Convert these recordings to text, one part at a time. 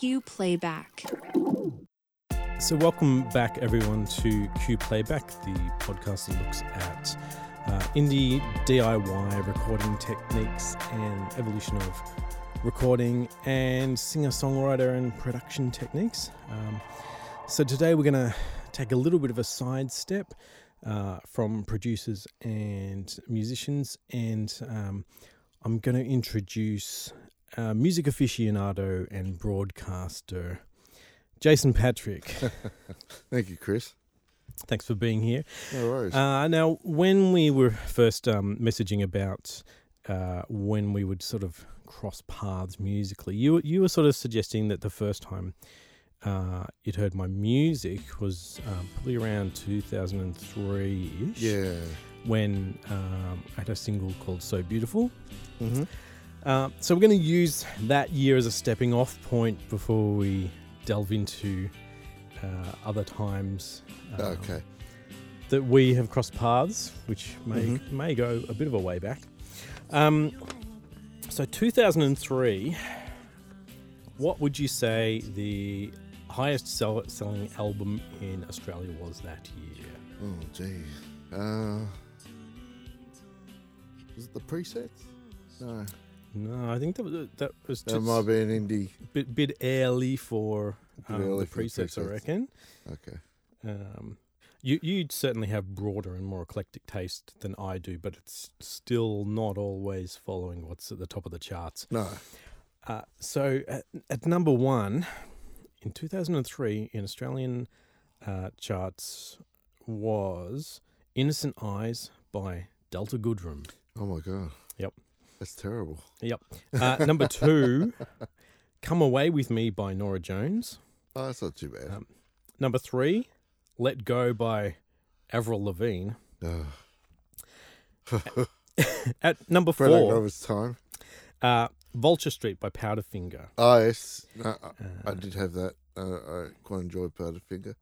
Q Playback. So, welcome back, everyone, to Q Playback, the podcast that looks at uh, indie DIY recording techniques and evolution of recording and singer songwriter and production techniques. Um, so, today we're going to take a little bit of a sidestep uh, from producers and musicians, and um, I'm going to introduce uh, music aficionado and broadcaster Jason Patrick. Thank you, Chris. Thanks for being here. No worries. Uh, now, when we were first um, messaging about uh, when we would sort of cross paths musically, you you were sort of suggesting that the first time uh, you'd heard my music was um, probably around 2003 ish. yeah. When um, I had a single called "So Beautiful." Mm-hmm. Uh, so we're going to use that year as a stepping off point before we delve into uh, other times um, Okay. that we have crossed paths, which may Mhm. may go a bit of a way back. Um, so 2003, what would you say the highest sell- selling album in Australia was that year? Oh, gee. Uh, was it the presets? No. No, I think that was, that was That might be an indie. bit bit early for Bit um, early the for the presets, I reckon. Okay. Um, you you'd certainly have broader and more eclectic taste than I do, but it's still not always following what's at the top of the charts. No. Uh, so at, at number one in 2003 in Australian uh, charts was "Innocent Eyes" by Delta Goodrem. Oh, my God. Yep. That's terrible. Yep. Uh, number two, "Come Away with Me" by Norah Jones. Oh, that's not too bad. Um, Number three, "Let Go" by Avril Lavigne. Ugh. At number Fred four, Agnova's time. uh, "Vulture Street" by Powderfinger. Oh, yes. No, I, I Uh, did have that. Uh, I quite enjoyed Powderfinger.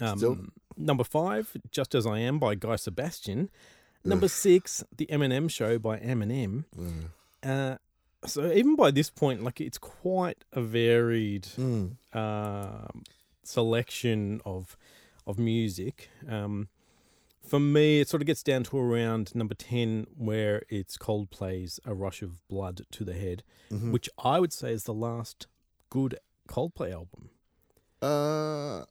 Um, Still. Number five, Just As I Am by Guy Sebastian. Number Ugh. six, The Eminem Show by Eminem. Uh, Uh, so even by this point, like it's quite a varied mm. um, selection of of music. Um, for me, it sort of gets down to around number ten, where it's Coldplay's "A Rush of Blood to the Head," Mhm. which I would say is the last good Coldplay album. Uh,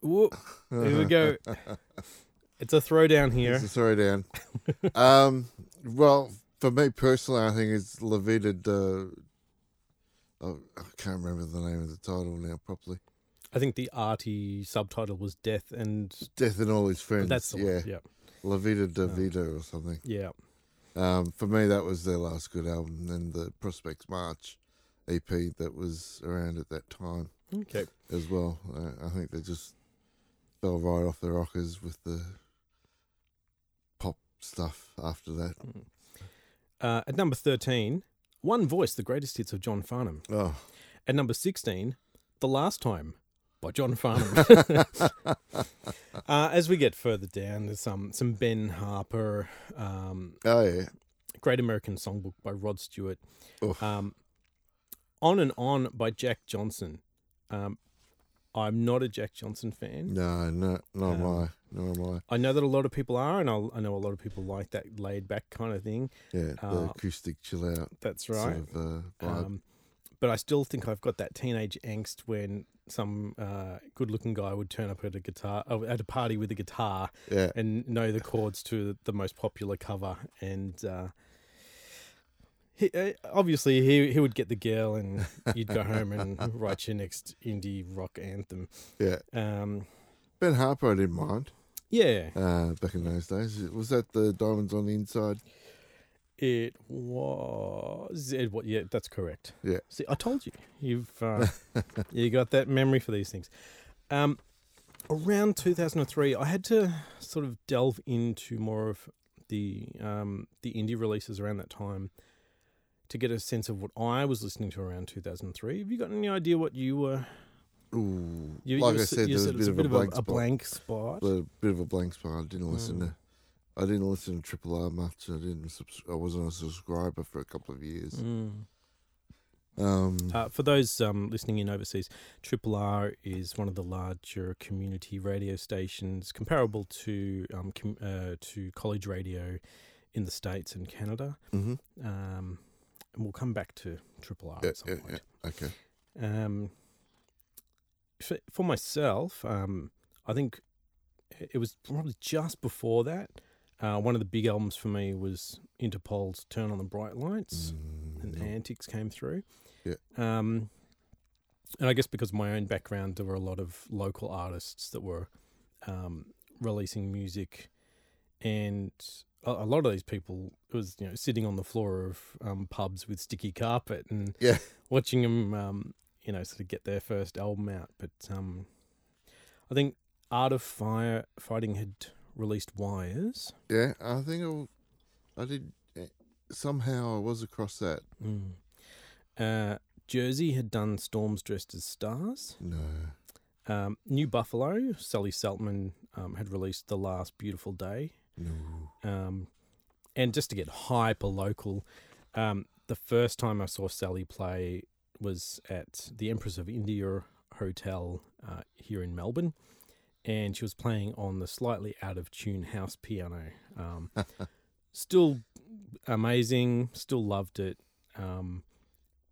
Whoa, here we go. It's a throwdown here. It's a throwdown. um, well, for me personally, I think it's de. Oh, I can't remember the name of the title now properly. I think the arty subtitle was "Death" and Death and All His Friends. that's the yeah. one. Yeah, La Vida de. Vida or something. yeah. Um, for me, that was their last good album. And the Prospekt's March EP that was around at that time Okay. as well. Uh, I think they just fell right off the rockers with the stuff after that. Uh, at number thirteen, "One Voice: The Greatest Hits of John Farnham." Oh, At number sixteen, "The Last Time" by John Farnham. uh, as we get further down, there's some some Ben Harper, um, oh yeah. Great American Songbook by Rod Stewart, um, "On and On" by Jack Johnson. Um, I'm not a Jack Johnson fan. No, no, am Um. Nor am I I know that a lot of people are, and I'll, I know a lot of people like that laid back kind of thing. Yeah, the uh, acoustic chill out That's sort right. of uh. Um, but I still think I've got that teenage angst when some uh, good-looking guy would turn up at a guitar uh, at a party with a guitar yeah, and know the chords to the most popular cover, and uh, he, uh, obviously he he would get the girl, and you'd go home and write your next indie rock anthem. yeah. Um, Ben Harper, I didn't mind yeah, uh, back in those days. Was that the Diamonds on the Inside? it was. It, wa- yeah, that's correct. Yeah. See, I told you. You've uh, you got that memory for these things. Um, around 2003, I had to sort of delve into more of the um, the indie releases around that time to get a sense of what I was listening to around 2003. Have you got any idea what you were? Ooh, You, like you I said, there was a bit of a blank a, spot. blank spot. A bit of a blank spot. I didn't listen Mm. to. I didn't listen to Triple R much. I didn't. Subs- I wasn't a subscriber for a couple of years. Mm. Um, Uh, for those um, listening in overseas, Triple R is one of the larger community radio stations, comparable to um, com- uh, to college radio in the states and Canada. mhm. Um, and we'll come back to Triple R Yeah, at some yeah, point. Okay. For, for myself, um, I think it was probably just before that. Uh, one of the big albums for me was Interpol's "Turn on the Bright Lights." and Mm, Antics came through. Yeah. Um, and I guess because of my own background, there were a lot of local artists that were um, releasing music, and a, a lot of these people it was you know sitting on the floor of um, pubs with sticky carpet and Yeah. watching them um, you know sort of get their first album out. But um, I think Art of Fire Fighting had released Wires. Yeah, I think I, I did. eh, Somehow I was across that. Mm. Uh, Jersey had done Storms Dressed as Stars. No. Um, New Buffalo, Sally Seltmann um, had released The Last Beautiful Day. No. Um, and just to get hyper local, um, the first time I saw Sally play was at the Empress of India Hotel uh, here in Melbourne. And she was playing on the slightly out of tune house piano. Um, still amazing, still loved it. Um,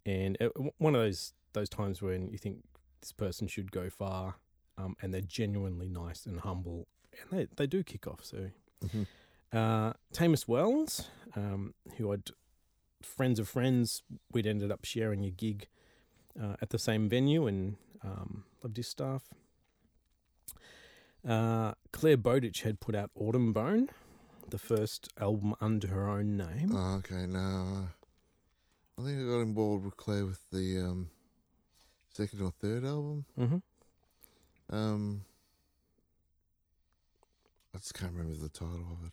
and it, one of those those times when you think this person should go far, um, and they're genuinely nice and humble, and they they do kick off. So, Mhm. uh, Tamas Wells, um, who I'd friends of friends, we'd ended up sharing a gig uh, at the same venue, and um, loved his stuff. Uh, Clare Bowditch had put out Autumn Bone, the first album under her own name. Oh, okay, no. I think I got involved with Clare with the um, second or third album. Mm-hmm. Um, I just can't remember the title of it.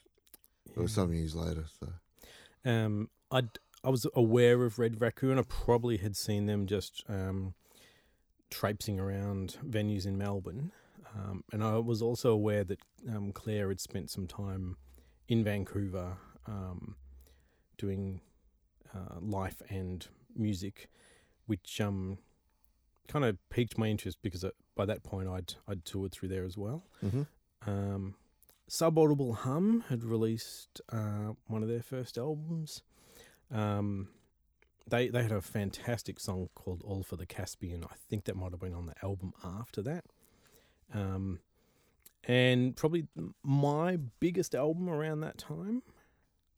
It was some years later, so. Um, I I was aware of Red Raccoon. I probably had seen them just um, traipsing around venues in Melbourne, um, and I was also aware that um, Clare had spent some time in Vancouver um, doing uh, life and music, which um, kind of piqued my interest because uh, by that point I'd I'd toured through there as well. Mm-hmm. Um, Subaudible Hum had released uh, one of their first albums. Um, they they had a fantastic song called "All for the Caspian." I think that might have been on the album after that. Um, and probably my biggest album around that time,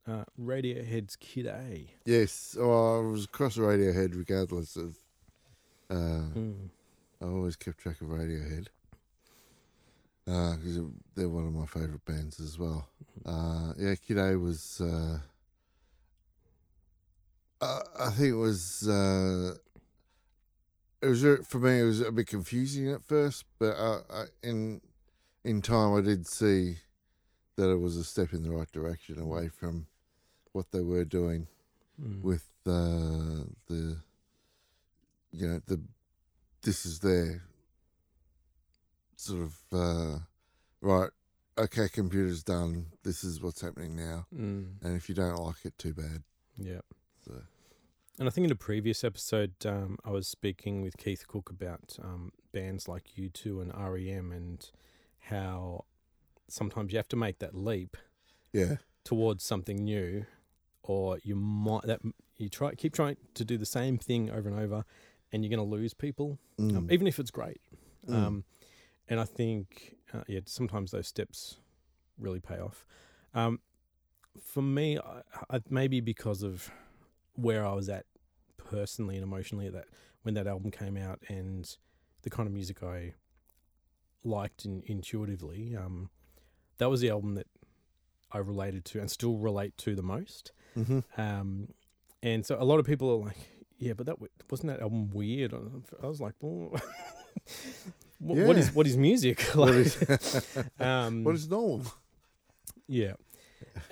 uh, Radiohead's Kid A. Yes, well, I was across Radiohead regardless of. Uh, Mm. I always kept track of Radiohead because they're one of my favourite bands as well. Uh, yeah, Kid A was. Uh, uh, I think it was. Uh, it was uh, for me. It was a bit confusing at first, but uh, I, in in time, I did see that it was a step in the right direction away from what they were doing Mm. with uh, the you know the this is their sort of uh, right okay computer's done this is what's happening now Mm. and if you don't like it too bad Yeah. So And I think in a previous episode, um, I was speaking with Keith Cook about um, bands like U2 and REM and how sometimes you have to make that leap yeah towards something new, or you might that you try keep trying to do the same thing over and over, and you're going to lose people, um, Mm. even if it's great. Mm. Um, and I think uh, yeah, sometimes those steps really pay off. Um, for me, I, I, maybe because of where I was at personally and emotionally at that when that album came out and the kind of music I liked in, intuitively, um, that was the album that I related to and still relate to the most. hmm Um, and so a lot of people are like, "Yeah, but that w- wasn't that album weird." I was like, "Well, what, what is Yeah. what is music?" Like, is um, what is normal yeah.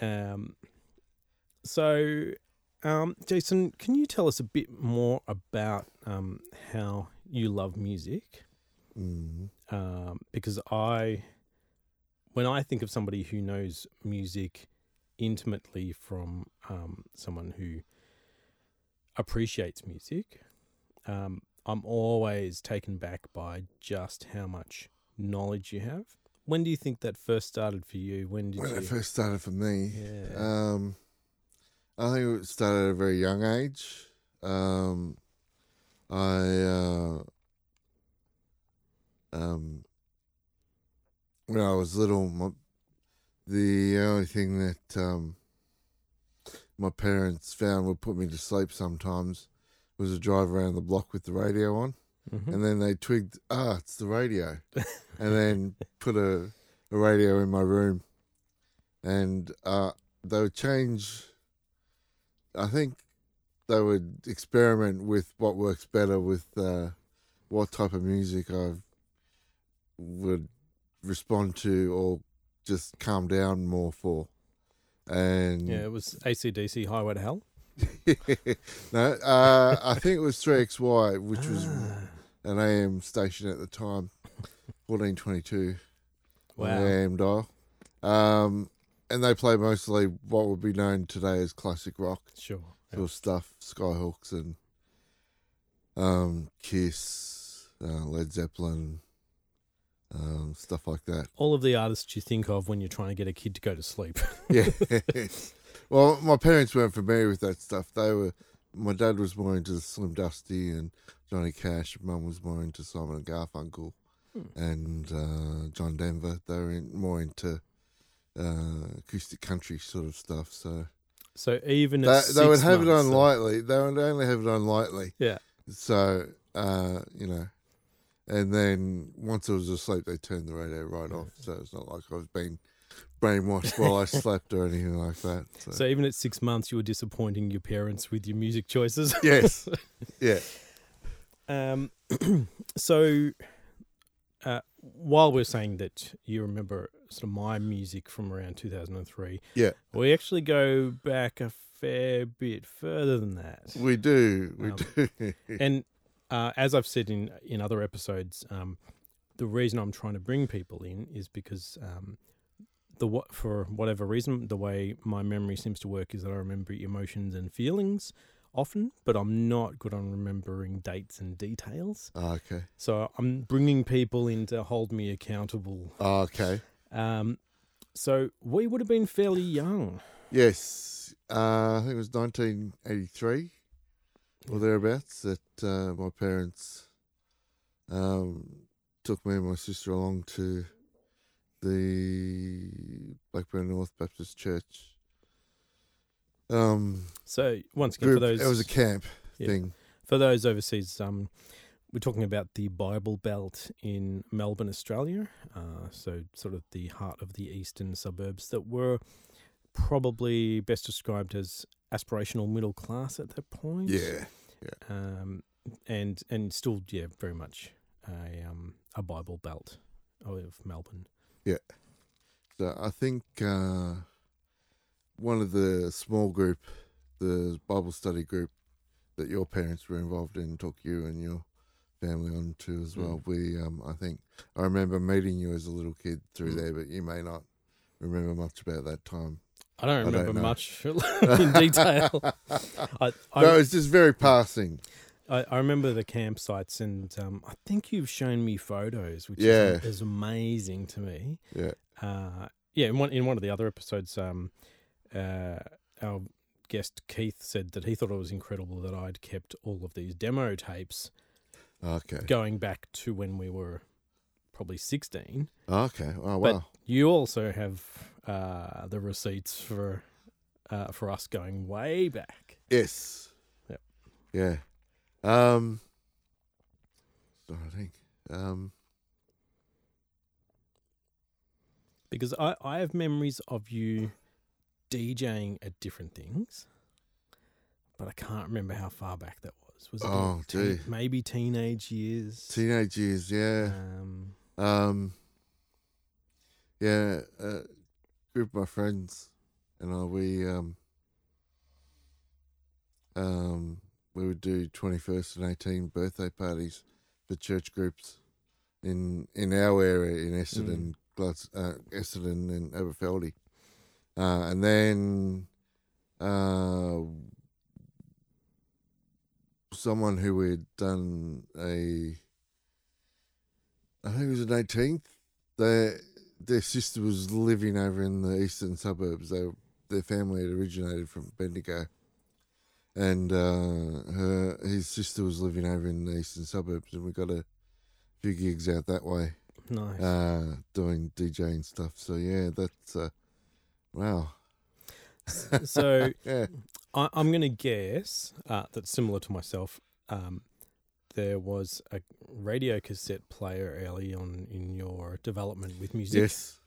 Um, so, um, Jason, can you tell us a bit more about um, how you love music? mm. Um, because I, when I think of somebody who knows music intimately from um, someone who appreciates music, um, I'm always taken back by just how much knowledge you have. When do you think that first started for you? When did When you? it first started for me, yeah. I think it started at a very young age. Um, I uh, um, when I was little, my, the only thing that um, my parents found would put me to sleep sometimes was a drive around the block with the radio on, Mhm. and then they twigged, ah, it's the radio, and then put a, a radio in my room, and uh, they would change. I think they would experiment with what works better with uh, what type of music I would respond to or just calm down more for. And yeah, it was ACDC Highway to Hell. no, uh, I think it was 3XY, which was Ah, an AM station at the time, 1422 on wow. AM dial. Um, and they play mostly what would be known today as classic rock Sure. sort of stuff, Skyhooks and um, Kiss, uh, Led Zeppelin, um, stuff like that. All of the artists you think of when you're trying to get a kid to go to sleep. Yeah. well, my parents weren't familiar with that stuff. They were. My dad was more into Slim Dusty and Johnny Cash. Mum was more into Simon and Garfunkel Hmm. and uh, John Denver. They were in, more into uh, acoustic country sort of stuff. So So even they, at they would have it on lightly. They would only have it on lightly. Yeah. So uh, you know, and then once I was asleep, they turned the radio right off. So it's not like I was being brainwashed while I slept or anything like that. So, So even at six months, you were disappointing your parents with your music choices. yes, yeah, Um, so, uh, while we're saying that you remember sort of my music from around 2003, Yeah. we actually go back a fair bit further than that. we do, we Um, do. And uh, as I've said in in other episodes, um, the reason I'm trying to bring people in is because um, the for whatever reason, the way my memory seems to work is that I remember emotions and feelings often, but I'm not good on remembering dates and details. Ah, okay, So I'm bringing people in to hold me accountable. Ah, okay, Um, so we would have been fairly young. yes. Uh, I think it was 1983 or thereabouts that uh, my parents um, took me and my sister along to the Blackburn North Baptist Church. Um, So once again, group. for those it was a camp Yeah. thing. For those overseas, um, we're talking about the Bible Belt in Melbourne, Australia. Uh, so, sort of the heart of the eastern suburbs that were probably best described as aspirational middle class at that point. Yeah, yeah. Um, and and still, yeah, very much a um a Bible Belt of Melbourne. Yeah. So I think uh, one of the small group, the Bible study group that your parents were involved in, took you and your family on to as well. We, um, I think, I remember meeting you as a little kid through Mm. there, but you may not remember much about that time. I don't I don't remember much in detail. I, I, no, it's just very passing. I, I remember the campsites, and um, I think you've shown me photos, which Yeah. is, is amazing to me. Yeah. Uh, yeah, in one in one of the other episodes, um, uh, our guest Keith said that he thought it was incredible that I'd kept all of these demo tapes Okay. going back to when we were probably sixteen. Okay. Oh But- You also have uh, the receipts for uh, for us going way back. Yes. Yep. Yeah. Um. I think. Um. because I, I have memories of you DJing at different things, but I can't remember how far back that was. Was it Oh, gee. maybe teenage years? Teenage years. Yeah. Um, Um, yeah, a group of my friends and I, we um, um, we would do twenty first and eighteen birthday parties for church groups in in our area in Essendon, Glads, uh, Essendon and Aberfeldie, uh, and then uh, someone who had done a. I think it was an 18th. Their their sister was living over in the eastern suburbs. They their family had originated from Bendigo, and uh, her his sister was living over in the eastern suburbs, and we got a few gigs out that way, Nice. uh, doing DJing stuff. So yeah, that's uh, wow. so Yeah, I, I'm going to guess uh, that similar to myself, um, there was a radio cassette player early on in your development with music, yes.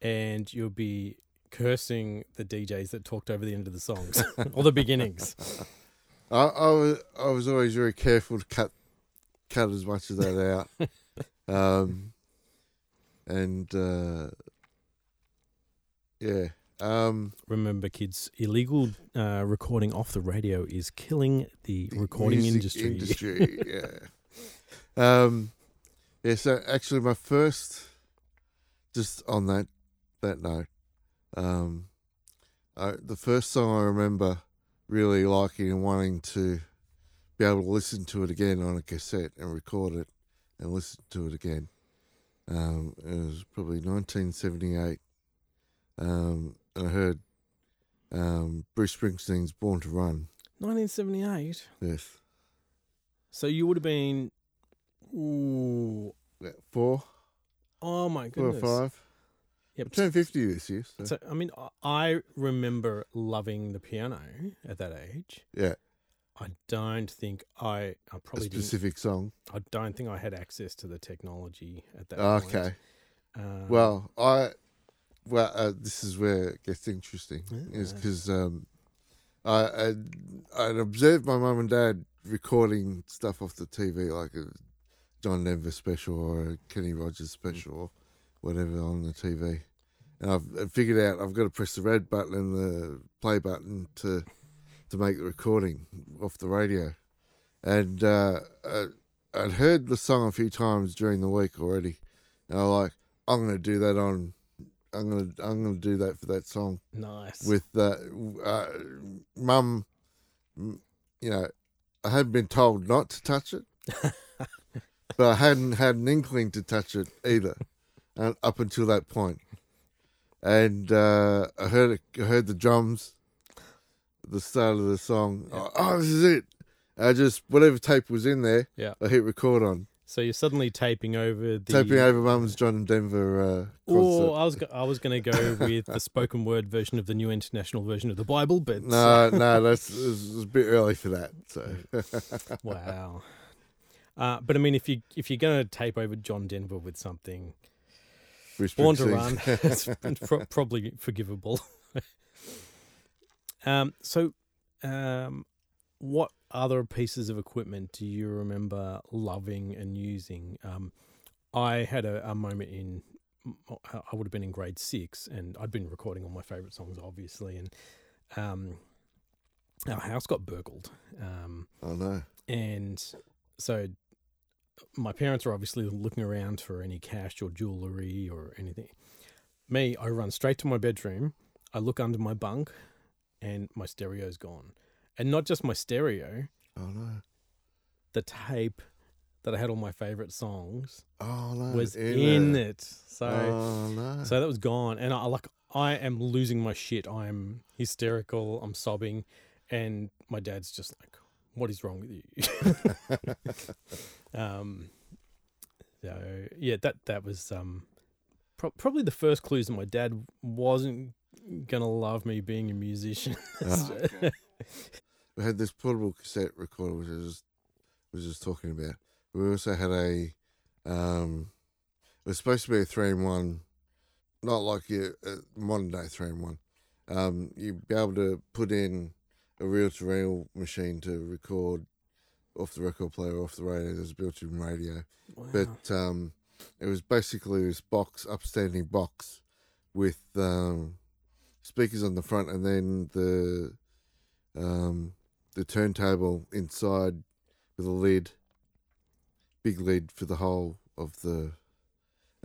and you'll be cursing the DJs that talked over the end of the songs or the beginnings. I, I was I was always very careful to cut cut as much of that out, um, and uh, yeah, um, Remember, kids, illegal uh, recording off the radio is killing the recording industry. industry, yeah, um, yeah. So actually, my first, just on that that note, um, I, the first song I remember really liking and wanting to be able to listen to it again on a cassette and record it and listen to it again. Um, it was probably 1978. Um, and I heard um, Bruce Springsteen's Born to Run. 1978. Yes. So you would have been. Ooh. Yeah, Four, Oh my four or five. Yep. Turned 50 this year. So. So I mean, I- I remember loving the piano at that age. yeah, I don't think I. I a probably didn't. specific song. I don't think I had access to the technology at that. point. Okay. Um, Well, I well, uh, this is where it gets interesting, is because um, I I'd, I'd observed my mum and dad recording stuff off the TV, like a John Denver special or a Kenny Rogers special or whatever on the TV, and I've figured out I've got to press the red button and the play button to to make the recording off the radio, and uh, uh, I'd heard the song a few times during the week already, and I was like. I'm gonna do that on. I'm gonna I'm gonna do that for that song nice. with uh, uh, mum. You know, I hadn't been told not to touch it, but I hadn't had an inkling to touch it either, and up until that point. And uh, I heard it, I heard the drums, at the start of the song. Yeah. Oh, oh, this is it! I just whatever tape was in there, Yeah. I hit record on. So you're suddenly taping over the. Taping over Mum's John Denver uh, concert. Or I was go- I was going to go with the spoken word version of the New International Version of the Bible, but No, no, that's it was, it was a bit early for that. So wow. Uh, but I mean, if you if you're going to tape over John Denver with something, Born to Run, it's, it's pro- probably forgivable. um, so, um, what other pieces of equipment do you remember loving and using? Um, I had a, a moment in, I would have been in grade six, and I'd been recording all my favorite songs, obviously, and um, our house got burgled. Um, oh no, and so my parents were obviously looking around for any cash or jewelry or anything. Me, I run straight to my bedroom. I look under my bunk, and my stereo's gone. And not just my stereo, oh no, the tape that I had all my favorite songs oh no, was in, there. it. So, oh no, so that was gone. And I like, I am losing my shit. I'm hysterical. I'm sobbing, and my dad's just like, "What is wrong with you?" Um, so yeah, that that was um, pro- probably the first clues that my dad wasn't gonna love me being a musician. Oh, okay. We had this portable cassette recorder, which I was was just talking about. We also had a, um, it was supposed to be a three in one, not like your uh, modern day three in one. Um, you'd be able to put in a reel to reel machine to record off the record player, off the radio. There's a built-in radio. Wow. but um, it was basically this box, upstanding box, with um, speakers on the front, and then the um, the turntable inside with a lid, big lid for the whole of the.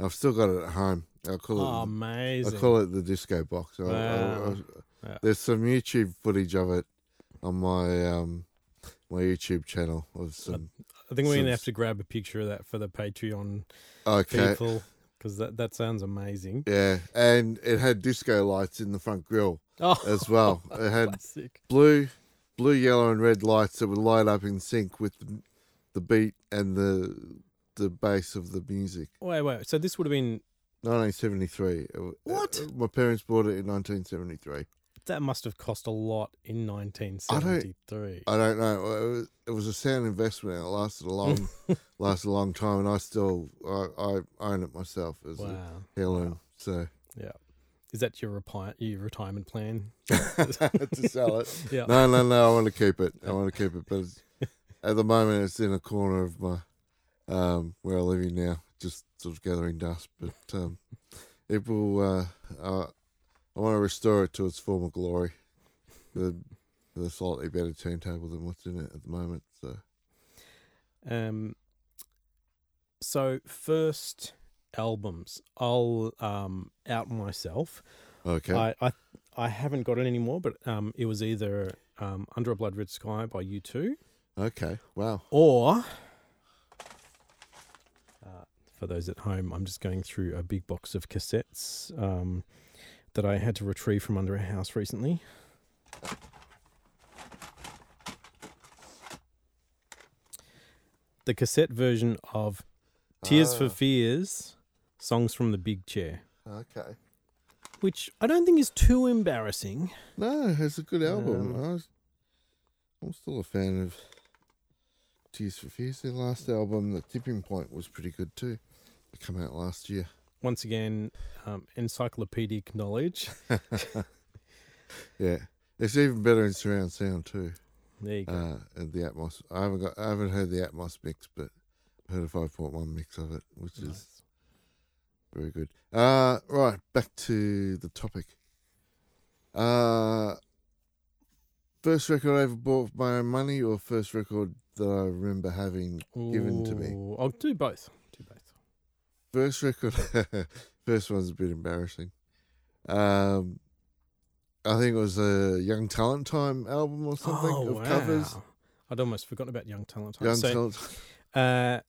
I've still got it at home. I'll call oh, it. Amazing! I call it the disco box. I- I- Wow. I- Yeah. there's some YouTube footage of it on my um, my YouTube channel of some. I think we're gonna have to grab a picture of that for the Patreon Okay. people because that that sounds amazing. Yeah, and it had disco lights in the front grill Oh, as well. It had classic. blue, blue, yellow, and red lights that would light up in sync with the, the beat and the the bass of the music. Wait, wait. So this would have been 1973. What? uh, my parents bought it in 1973. that must have cost a lot in 1973. I don't know. It was, it was a sound investment. And it lasted a long, lasted a long time, and I still I, I own it myself as a heirloom. Wow. So Is that your repi- your retirement plan? to sell it. Yeah. No, no, no. I want to keep it. I want to keep it, but it's, at the moment it's in a corner of my um, where I live in now, just sort of gathering dust. But um, it will. Uh, uh, I want to restore it to its former glory. The the slightly better turntable than what's in it at the moment. So Um. So first albums, I'll um out myself. okay, I, I I haven't got it anymore, but um it was either um Under a Blood Red Sky by U two okay, wow. or uh, for those at home, I'm just going through a big box of cassettes um, that I had to retrieve from under a house recently. The cassette version of Tears for Ah, Fears, Songs from the Big Chair, Okay. which I don't think is too embarrassing. No, it's a good album. Um, I was, I'm still a fan of Tears for Fears. Their last album, The Tipping Point, was pretty good too. It came out last year. Once again, um, encyclopedic knowledge. Yeah, it's even better in surround sound too. There you go. Uh, and the Atmos. I haven't got. I haven't heard the Atmos mix, but I heard a five point one mix of it, which is Nice. Very good. Uh right, back to the topic. Uh first record I ever bought with my own money, or first record that I remember having given to me. Ooh, I'll do both. Do both. First record, first one's a bit embarrassing. Um, I think it was a Young Talent Time album or something oh, of covers. I'd almost forgotten about Young Talent Time. Young so, Talent. uh,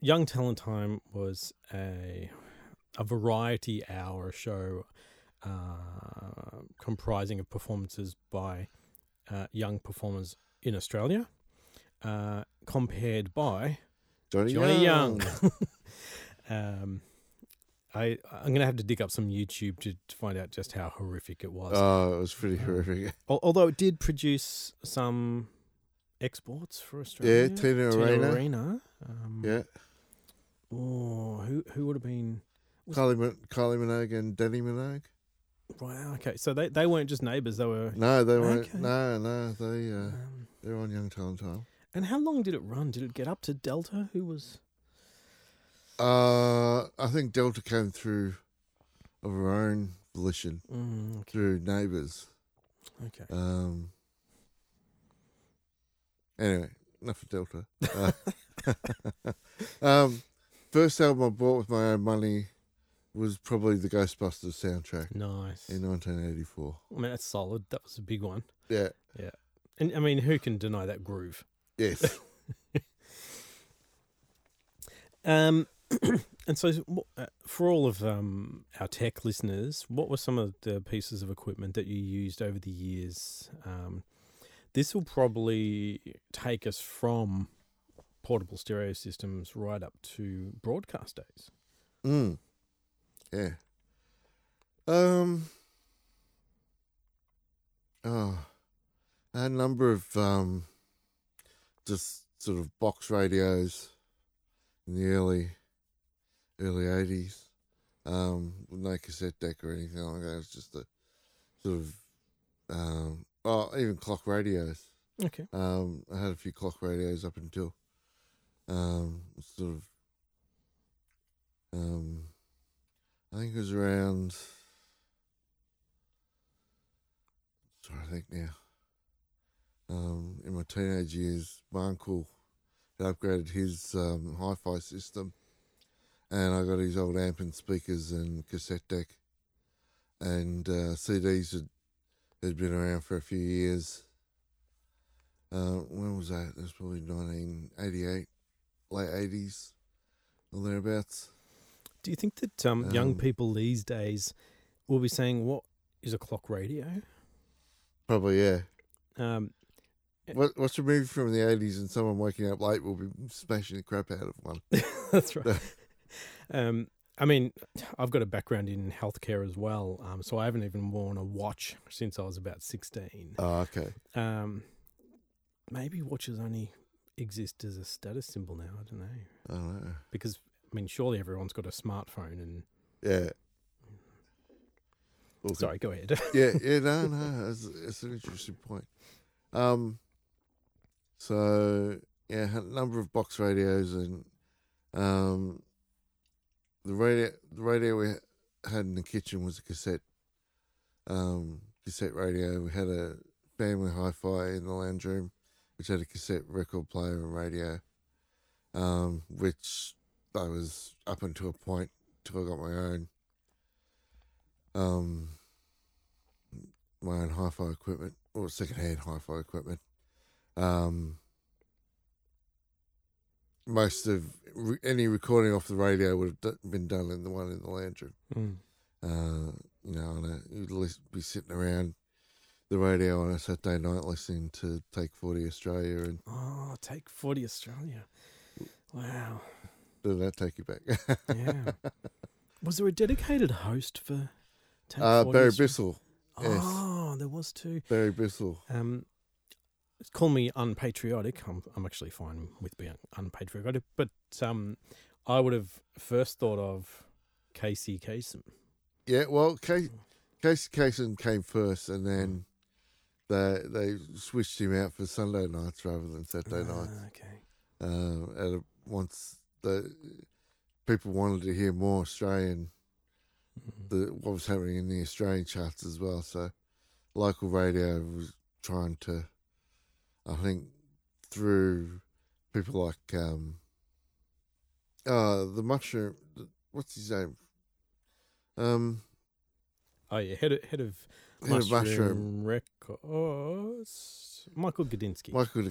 Young Talent Time was a a variety hour show uh, comprising of performances by uh, young performers in Australia, uh, compared by Johnny, Johnny Young. Young. um, I I'm gonna have to dig up some YouTube to, to find out just how horrific it was. Oh, it was pretty Um, horrific. Although it did produce some exports for Australia. Yeah, Tina Arena. Arena. Um, Yeah, Oh, who who would have been? Kylie, Min- Kylie Minogue and Dannii Minogue. Wow. Okay, so they, they weren't just neighbours. They were. No, they weren't. Okay. No, no, they uh, Um, they're on Young Talent Time. and how long did it run? Did it get up to Delta? Who was? Uh, I think Delta came through of her own volition Mm, okay. through Neighbours. okay. Um. Anyway, enough of Delta. Uh, um, first album I bought with my own money was probably the Ghostbusters soundtrack Nice. in 1984. I mean, that's solid. That was a big one. Yeah. Yeah. And I mean, who can deny that groove? Yes. Um, and so uh, for all of um, our tech listeners, what were some of the pieces of equipment that you used over the years? Um, this will probably take us from portable stereo systems right up to broadcast days. Mm. Yeah. Um. Oh, a number of um, just sort of box radios in the early, early eighties. Um, with no cassette deck or anything like that. It's just a sort of, um, oh, even clock radios. Okay. Um, I had a few clock radios up until, um, sort of, um, I think it was around. Trying to think now. Um, in my teenage years, my uncle had upgraded his um, hi-fi system, and I got his old amp and speakers and cassette deck, and uh, CDs had had been around for a few years, Uh, when was that? That was probably 1988, late 80s, or thereabouts. Do you think that um, young Um, people these days will be saying, "What is a clock radio?" Probably, yeah. Um, What, what's a movie from the 80s and someone waking up late will be smashing the crap out of one? that's right. um, I mean, I've got a background in healthcare as well, um, so I haven't even worn a watch since I was about sixteen. Oh, okay. Um, maybe watches only exist as a status symbol now. I don't know I don't know. because I mean, surely everyone's got a smartphone. And Yeah. Well, sorry, go ahead. yeah, yeah, no, no, it's, it's an interesting point. Um, so yeah, a number of box radios and um, the radio, the radio we had in the kitchen was a cassette, um, cassette radio. We had a family hi-fi in the lounge room, which had a cassette record player and radio, um, which I was up until a point till I got my own. Um, my own hi-fi equipment or second-hand hi-fi equipment. Um, most of re- any recording off the radio would have d- been done in the one in the lounge room. Mm. Uh, you know, and uh, you'd lis- be sitting around the radio on a Saturday night listening to Take Forty Australia, and Oh, take forty Australia. Wow. did that take you back? Yeah. was there a dedicated host for? Take uh, 40 Barry Austra- Bissell, yes. Oh, there was too. Barry Bissell. Um, call me unpatriotic. I'm, I'm actually fine with being unpatriotic, but um, I would have first thought of Casey Kasem. Yeah, well, Casey, Casey Kasem came first, and then they they switched him out for Sunday nights rather than Saturday nights. Ah, okay. uh, at a, once the people wanted to hear more Australian, Mhm. the what was happening in the Australian charts as well. So local radio was trying to, I think, through people like um, uh, the mushroom. What's his name? Um, Oh yeah, head of, head of head of Mushroom, mushroom. Records, Michael Gudinski. Michael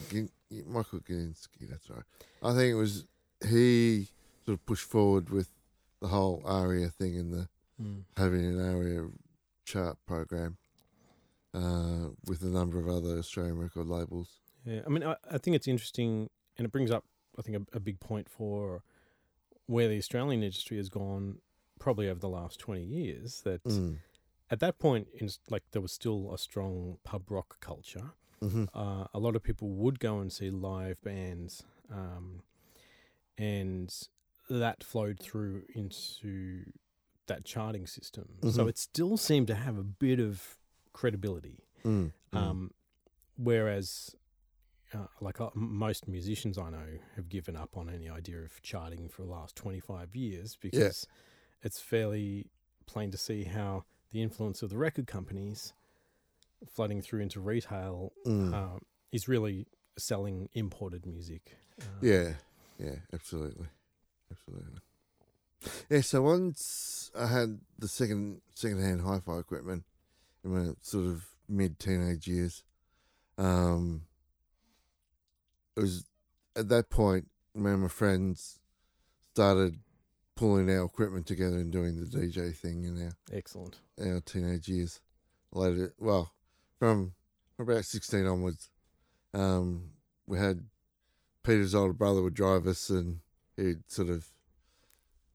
Michael Ginsky, that's right. I think it was he sort of pushed forward with the whole ARIA thing and the Mm. having an ARIA chart program uh, with a number of other Australian record labels. Yeah, I mean, I, I think it's interesting, and it brings up, I think, a, a big point for where the Australian industry has gone, probably over the last twenty years. That Mm. at that point, in, like there was still a strong pub rock culture. hmm Uh, a lot of people would go and see live bands, um, and that flowed through into that charting system. So Mhm. it still seemed to have a bit of credibility. Mm. Mm. Um, whereas, uh, like uh, most musicians I know have given up on any idea of charting for the last 25 years because it's fairly plain to see how the influence of the record companies flooding through into retail Mm. uh, is really selling imported music. Uh, yeah, yeah, absolutely, absolutely. Yeah, so once I had the second second hand hi fi equipment in my sort of mid teenage years, um, it was at that point me and my friends started pulling our equipment together and doing the DJ thing in our Excellent. our teenage years. Later, well, from about sixteen onwards, um, we had Peter's older brother would drive us, and he'd sort of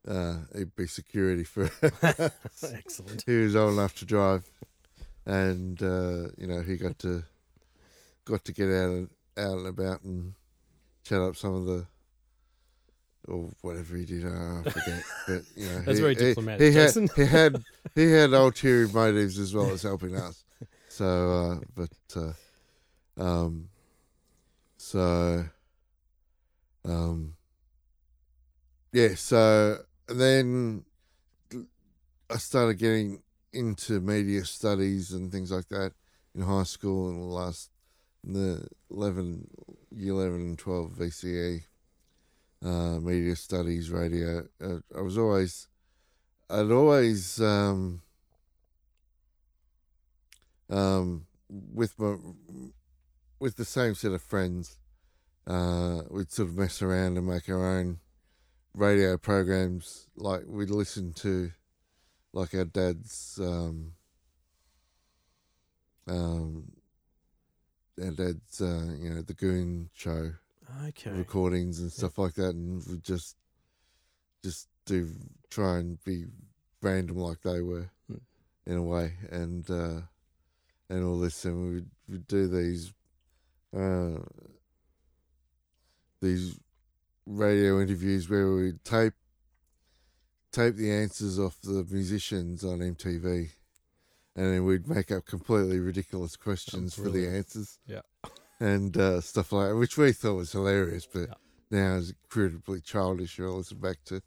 uh, he'd be security for. Excellent. he was old enough to drive, and uh, you know he got to got to get out out and about and chat up some of the. Or whatever he did, uh, I forget. But you know, That's he, very diplomatic, He, had, Jason. he had he had ulterior motives as well as helping us. So, uh, but uh, um, so um, yeah. So then I started getting into media studies and things like that in high school in the last the eleven year eleven and twelve VCE uh, media studies radio. Uh, I was always I'd always um, um, with my with the same set of friends, uh, we'd sort of mess around and make our own radio programs. Like we'd listen to, like our dad's, um, um, our dad's, uh, you know, the Goon Show Okay. recordings and stuff like that, and we just, just do try and be random like they were, Hmm. in a way, and uh, and all this, and we would we'd do these, uh, these radio interviews where we tape tape the answers off the musicians on MTV. And then we'd make up completely ridiculous questions for the answers Yeah. and uh, stuff like that, which we thought was hilarious, but Yeah. now is incredibly childish. I'll listen back to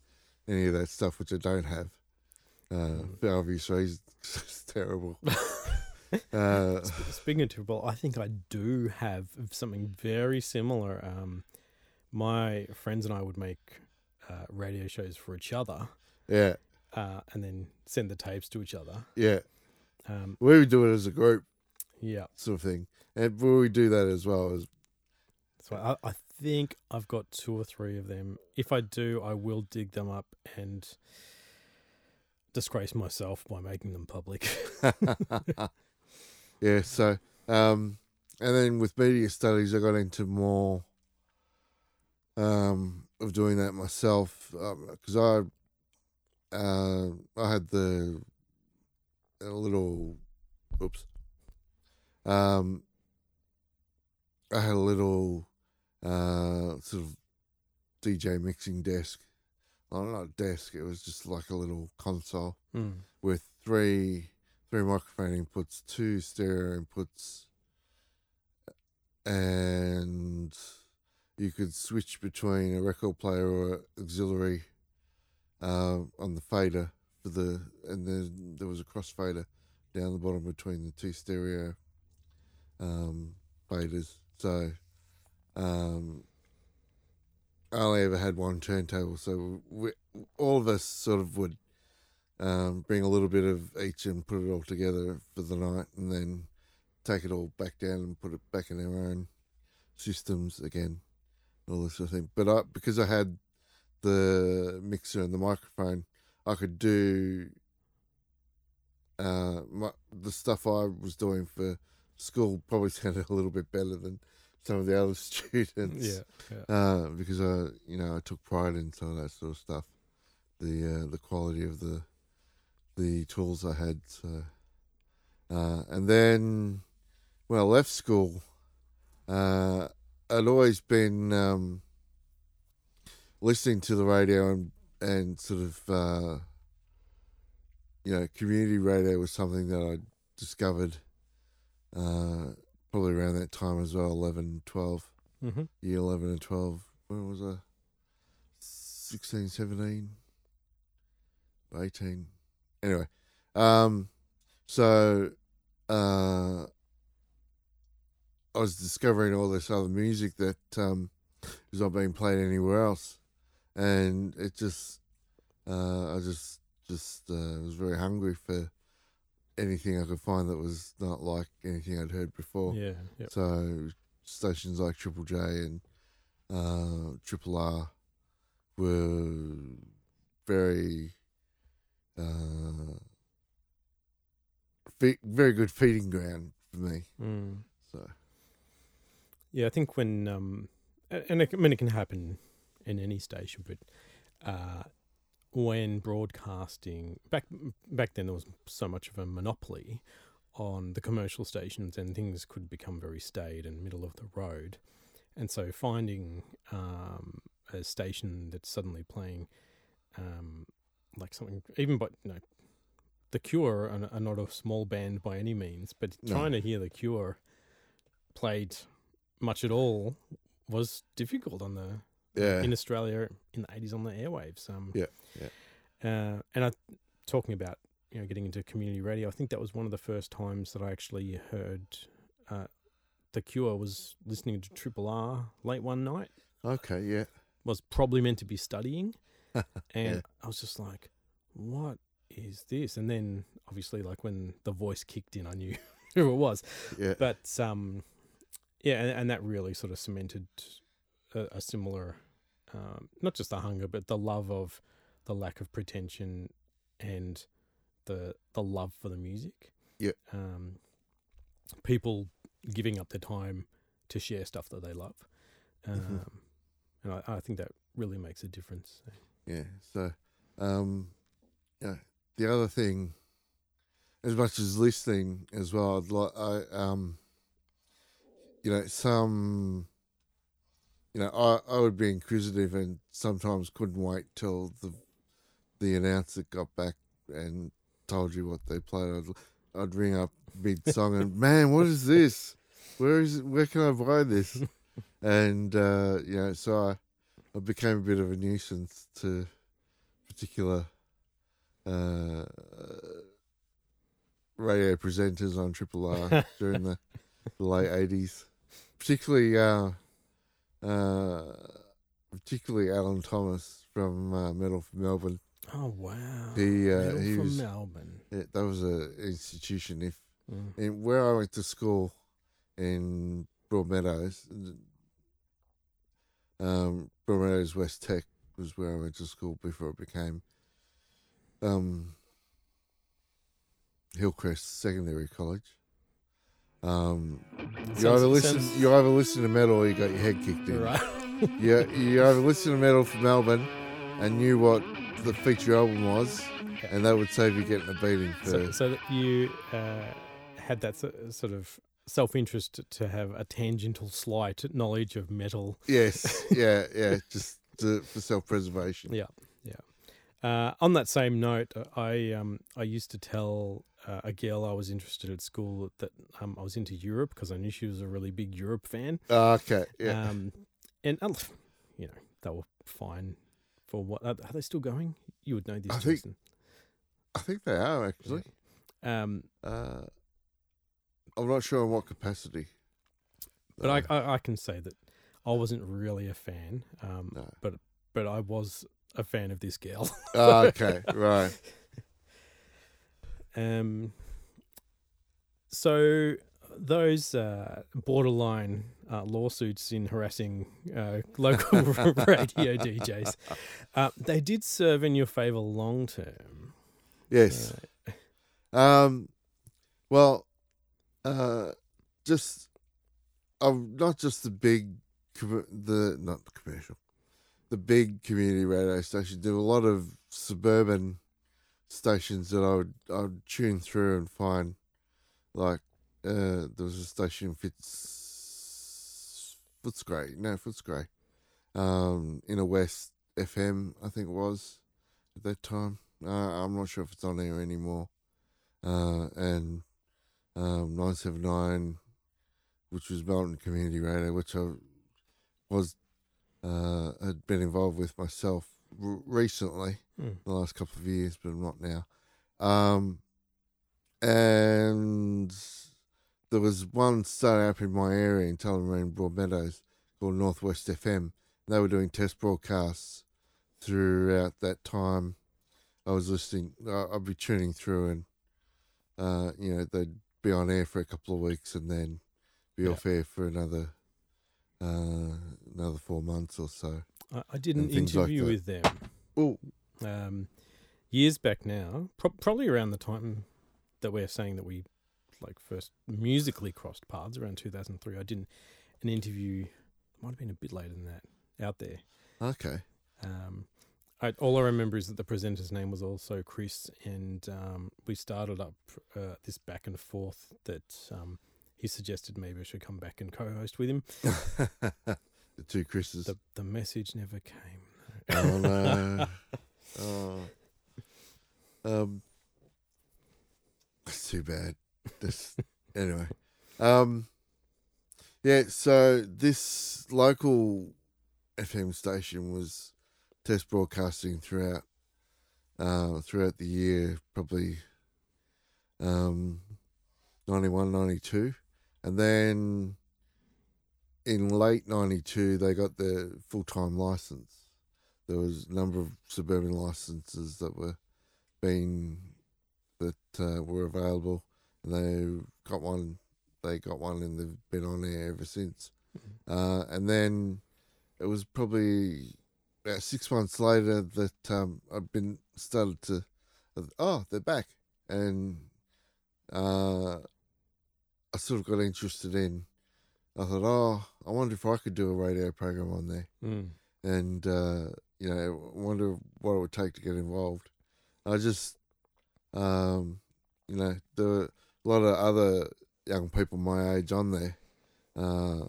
any of that stuff, which I don't have uh, Mm. for obvious reasons. it's terrible. uh, Sp- Speaking of Triple, I think I do have something very similar. Um, my friends and I would make uh, radio shows for each other, yeah, uh, and then send the tapes to each other. yeah. Um, We would do it as a group, yeah, sort of thing, and we would do that as well as so I, I think I've got two or three of them. If I do, I will dig them up and disgrace myself by making them public. yeah. So, um, and then with media studies, I got into more um, of doing that myself because I uh, I had the a little oops um, I had a little uh, sort of DJ mixing desk. Well, not a desk. It was just like a little console Mm. with three three microphone inputs, two stereo inputs, and you could switch between a record player or auxiliary uh, on the fader the, and then there was a crossfader down the bottom between the two stereo um, faders. So um, I only ever had one turntable, so we, all of us sort of would um, bring a little bit of each and put it all together for the night, and then take it all back down and put it back in our own systems again, all this sort of thing. But I, because I had the mixer and the microphone, I could do uh, my, the stuff I was doing for school. Probably sounded a little bit better than some of the other students Yeah, yeah. uh, because I, you know, I took pride in some of that sort of stuff. The uh, the quality of the the tools I had. So, uh, and then when I left school, uh, I'd always been um, listening to the radio and and sort of uh, you know community radio was something that I discovered uh, probably around that time as well, 11, 12 Mm-hmm. year 11 and 12 when was i? 16 17 18 anyway um so uh i was discovering all this other music that um is not being played anywhere else and it just uh i just just uh, was very hungry for anything i could find that was not like anything i'd heard before Yeah, yeah. so stations like Triple J and uh, Triple R were very, uh, fe- very good feeding ground for me. Mm. So Yeah, I think when um, and it, I mean it can happen in any station, but uh, when broadcasting back back then there was so much of a monopoly on the commercial stations, and things could become very staid and middle of the road, and so finding um, a station that's suddenly playing um, like something even but you know the Cure are, are not a small band by any means, but No. trying to hear the Cure played much at all was difficult on the yeah, in Australia in the eighties on the airwaves. Um, Yeah, Uh, and I talking about you know getting into community radio. I think that was one of the first times that I actually heard uh, the Cure was listening to Triple R late one night. okay, yeah, Was probably meant to be studying, and Yeah. I was just like, "What is this?" And then obviously, like when the voice kicked in, I knew who it was. yeah, But um, yeah, and, and that really sort of cemented a, a similar, um, not just the hunger, but the love of the lack of pretension and the the love for the music. Yeah. Um, people giving up their time to share stuff that they love, um, Mhm. and I, I think that really makes a difference. Yeah. So, um, yeah. The other thing, as much as listening as well, I'd like I um, you know, some, you know, I I would be inquisitive and sometimes couldn't wait till the the announcer got back and told you what they played. I'd I'd ring up mid song and man, what is this? Where is it? Where can I buy this? and uh, you know, so I. I became a bit of a nuisance to particular uh, radio presenters on Triple R during the, the late eighties, particularly uh, uh, particularly Alan Thomas from uh, Metal for Melbourne. Oh wow! He uh, Metal he from was Melbourne. yeah, that was an institution. If Mm. in where I went to school in Broadmeadows, um, Broadmeadows West Tech was where I went to school before it became um, Hillcrest Secondary College. Um, you either listen, sounds- you either listen to metal or you got your head kicked in. Right. You, you either listen to metal from Melbourne and knew what the feature album was, and that would save you getting a beating for so, so that you uh, had that sort of self-interest to have a tangential slight knowledge of metal Yes, yeah, yeah, just to, for self preservation. Yeah. Uh, on that same note, I um, I used to tell uh, a girl I was interested at school that um, I was into Europe because I knew she was a really big Europe fan. Okay, yeah. Um, and uh, you know they were fine for what are, are they still going? You would know this. I think- I think they are actually. Um, Uh, I'm not sure in what capacity. but I, I I can say that I wasn't really a fan. Um, No. but I was a fan of this girl. Oh, okay, right. Um, so those uh, borderline uh, lawsuits in harassing uh, local radio DJs, uh, they did serve in your favour long term. Yes. Uh, Um. Well, uh, just not just the big, the not the commercial, the big community radio station. There were a lot of suburban stations that I would I would tune through and find, like uh, there was a station Fitz Footscray, no Footscray, um, in a West FM, I think it was at that time. Uh, I'm not sure if it's on air anymore. Uh, and um, 979, which was Melton Community Radio, which I was uh, had been involved with myself recently, Hmm. the last couple of years, but not now. Um, and there was one starting up in my area in Tullamarine Broadmeadows called Northwest FM. They were doing test broadcasts throughout that time. I was listening. I'd be tuning through, and uh, you know they'd be on air for a couple of weeks, and then be Yeah. off air for another uh, another four months or so. I, I did an things like interview with them Oh, um, years back now, pro- probably around the time that we're saying that we like first musically crossed paths around 2003. I did an interview, might have been a bit later than that, out there. okay. Um, I, all I remember is that the presenter's name was also Chris, and um, we started up uh, this back and forth that um, he suggested maybe I should come back and co-host with him. the two Chris's. The the message never came. oh no. oh. Um. That's too bad. This anyway. Um. Yeah. So this local FM station was test broadcasting throughout uh, throughout the year, probably um, 91, 92. and then in late '92 they got their full time license. There was a number of suburban licenses that were being that uh, were available, and they got one they got one and they've been on air ever since. Mhm. Uh, and then it was probably about six months later that um, I've been started to, oh, they're back, and uh, I sort of got interested in. I thought, oh, I wonder if I could do a radio program on there, Mm. and uh, you know, I wonder what it would take to get involved. I just, um, you know, there were a lot of other young people my age on there, uh,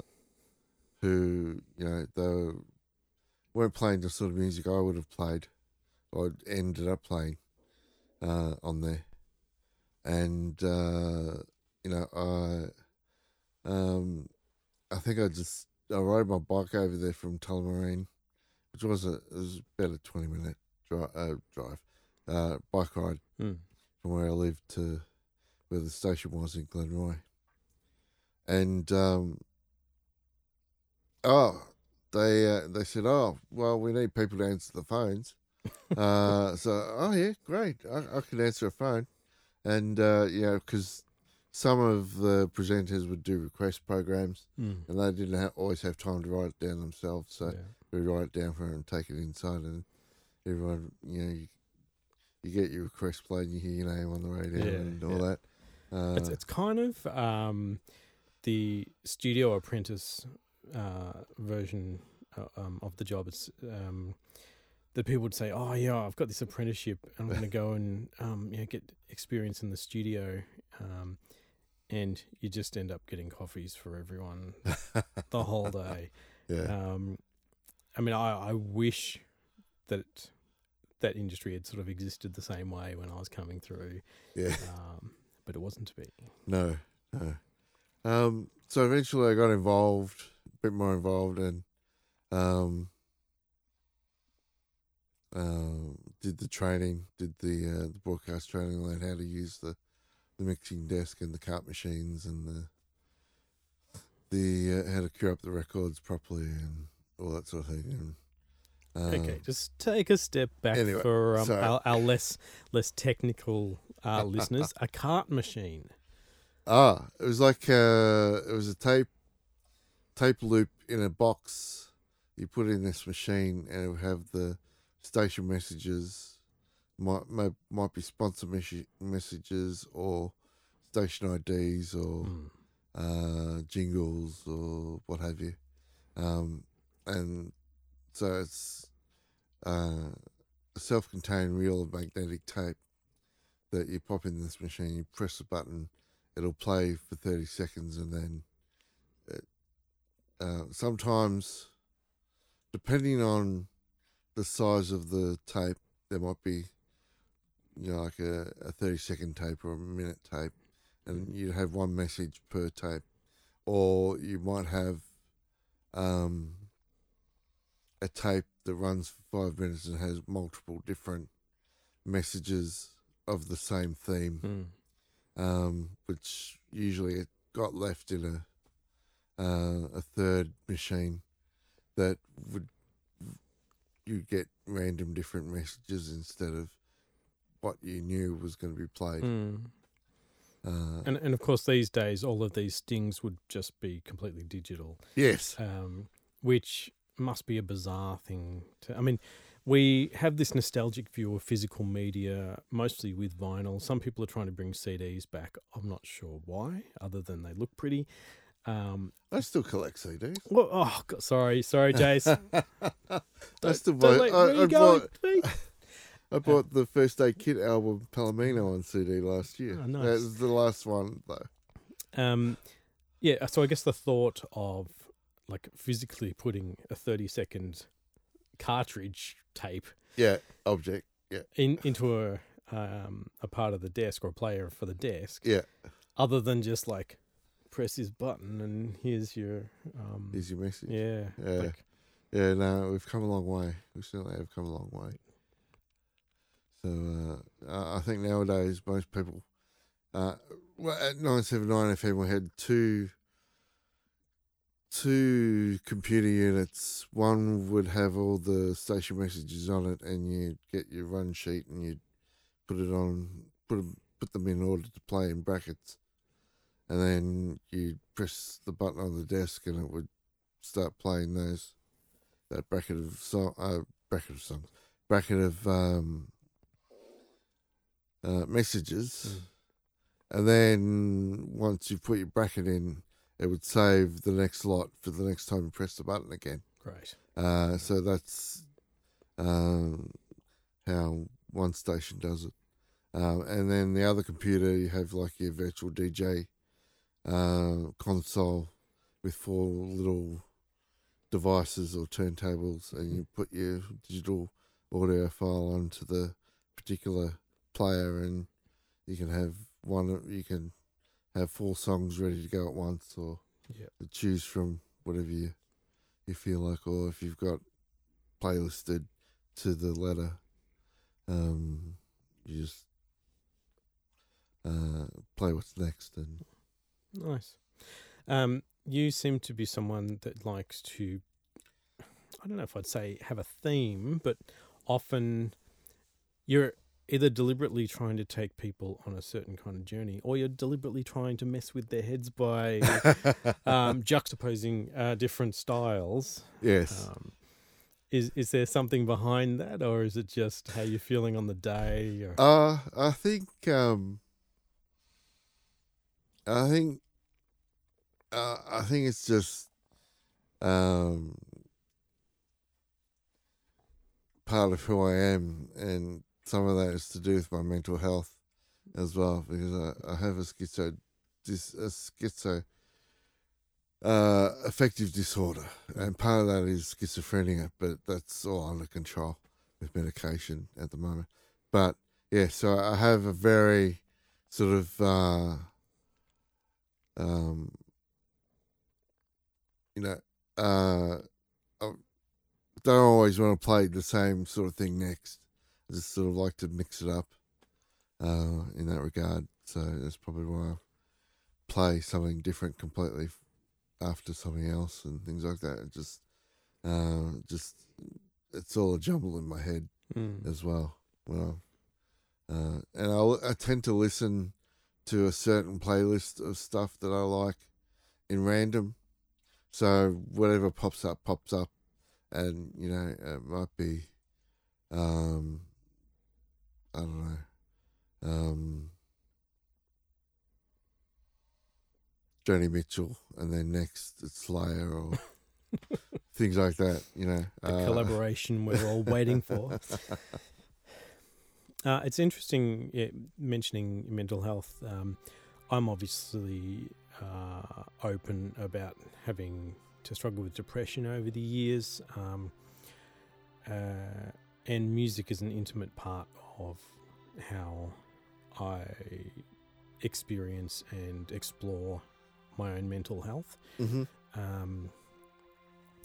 who you know they were, weren't playing the sort of music I would have played, or ended up playing, uh, on there, and uh, you know I, um, I think I just I rode my bike over there from Tullamarine, which was a it was about a twenty minute drive, uh, drive, uh, bike ride Mm. from where I lived to where the station was in Glenroy. And um, oh, they uh, they said, oh, well, we need people to answer the phones. uh, so oh yeah, great, I, I can answer a phone, and uh, know because some of the presenters would do request programs, Mm. and they didn't ha- always have time to write it down themselves. So Yeah. we write it down for them and take it inside, and everyone, you know, you, you get your request played, and you hear your name on the radio Yeah, and all yeah. that. Uh, It's it's kind of um, the studio apprentice uh, version uh, um, of the job. It's um, that people would say, "Oh yeah, I've got this apprenticeship, and I'm going to go and um, you know get experience in the studio," um, and you just end up getting coffees for everyone the whole day. yeah, Um, I mean, I, I wish that that industry had sort of existed the same way when I was coming through, yeah, um, but it wasn't to be. no, no. Um, so eventually, I got involved, a bit more involved, and um, um, did the training, did the uh, the broadcast training, learned how to use the the mixing desk and the cart machines and the the uh, how to cure up the records properly and all that sort of thing. And, uh, Okay, just take a step back anyway, for um, our, our less less technical uh, listeners. A cart machine. Ah, it was like uh, it was a tape tape loop in a box. You put in this machine, and it would have the station messages. Might might, might be sponsor mes- messages or station IDs or Mm. uh, jingles or what have you. Um, and so it's uh, a self-contained reel of magnetic tape that you pop in this machine. You press the button, it'll play for thirty seconds, and then it, uh, sometimes, depending on the size of the tape, there might be you know like a, a thirty second tape or a minute tape and you'd have one message per tape, or you might have um, a tape that runs for five minutes and has multiple different messages of the same theme, Mm. um, which usually it got left in a uh, a third machine that would you get random different messages instead of what you knew was going to be played. Mm. Uh, And and of course these days all of these stings would just be completely digital, yes, um, which must be a bizarre thing to. I mean, we have this nostalgic view of physical media, mostly with vinyl. Some people are trying to bring CDs back. I'm not sure why, other than they look pretty. Um, I still collect CDs. well, oh, God, sorry, sorry, Jace. I don't buy. let- I, I going. Pete? I bought the first aid kit album Palomino on CD last year. Oh, nice. That was the last one though. Um, yeah, so I guess the thought of like physically putting a 30 second cartridge tape Yeah, object. Yeah, in into a um, a part of the desk or a player for the desk, yeah. other than just like press this button and here's your um, Here's your message. yeah, Yeah. like, Yeah, no, we've come a long way. We certainly have come a long way. So uh, I think nowadays most people, uh, well, at nine seven nine FM we had two, two computer units. One would have all the station messages on it, and you'd get your run sheet and you'd put it on, put 'em- put them in order to play in brackets, and then you'd press the button on the desk, and it would start playing those that bracket of song, uh, bracket of songs, bracket of um, uh, messages, and then once you put your bracket in, it would save the next lot for the next time you press the button again. Great. Uh, so that's um, how one station does it. Um, and then the other computer, you have like your virtual DJ uh, console with four little devices or turntables, and you put your digital audio file onto the particular player, and you can have one. You can have four songs ready to go at once, or choose from whatever you you feel like, or if you've got playlisted to the letter, um, you just uh, play what's next, and Nice. Um, you seem to be someone that likes to, I don't know if I'd say have a theme, but often you're either deliberately trying to take people on a certain kind of journey or you're deliberately trying to mess with their heads by um, juxtaposing uh, different styles. yes, Um, is is there something behind that, or is it just how you're feeling on the day? Or, uh, I think um, I think uh, I think it's just um, part of who I am, and some of that is to do with my mental health as well, because I, I have a schizo, dis, a schizo uh, affective disorder, and part of that is schizophrenia, but that's all under control with medication at the moment. But yeah, so I have a very sort of uh, um, you know, uh, I don't always want to play the same sort of thing next. I just sort of like to mix it up uh, in that regard. So that's probably why I play something different completely after something else and things like that. It just, uh, just it's all a jumble in my head Mm. as well. Well, uh, and I'll, I tend to listen to a certain playlist of stuff that I like in random. So whatever pops up, pops up, and you know it might be, um, I don't know, um, Joni Mitchell, and then next it's Slayer or things like that. You know, the Uh, collaboration we're all waiting for. Uh, it's interesting yeah, mentioning mental health. Um, I'm obviously uh, open about having to struggle with depression over the years, um, uh, and music is an intimate part of how I experience and explore my own mental health. mhm. Um,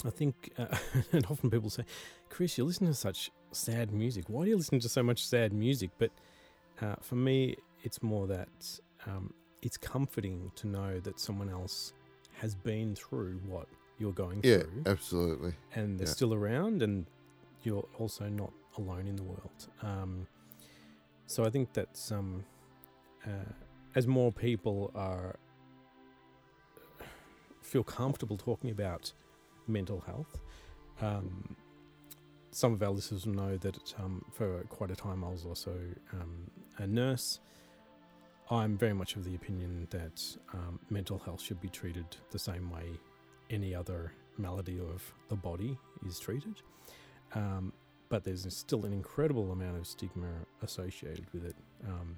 I think, uh, and often people say, Chris, you listen to such sad music. Why do you listen to so much sad music? But uh, for me, it's more that um, it's comforting to know that someone else has been through what you're going Yeah, through absolutely. and they're yeah. still around and you're also not alone in the world. Um, so I think that's um, uh, as more people are feel comfortable talking about mental health. Um, some of our listeners will know that um, for quite a time I was also um, a nurse. I'm very much of the opinion that um, mental health should be treated the same way any other malady of the body is treated. But there's still an incredible amount of stigma associated with it. Um,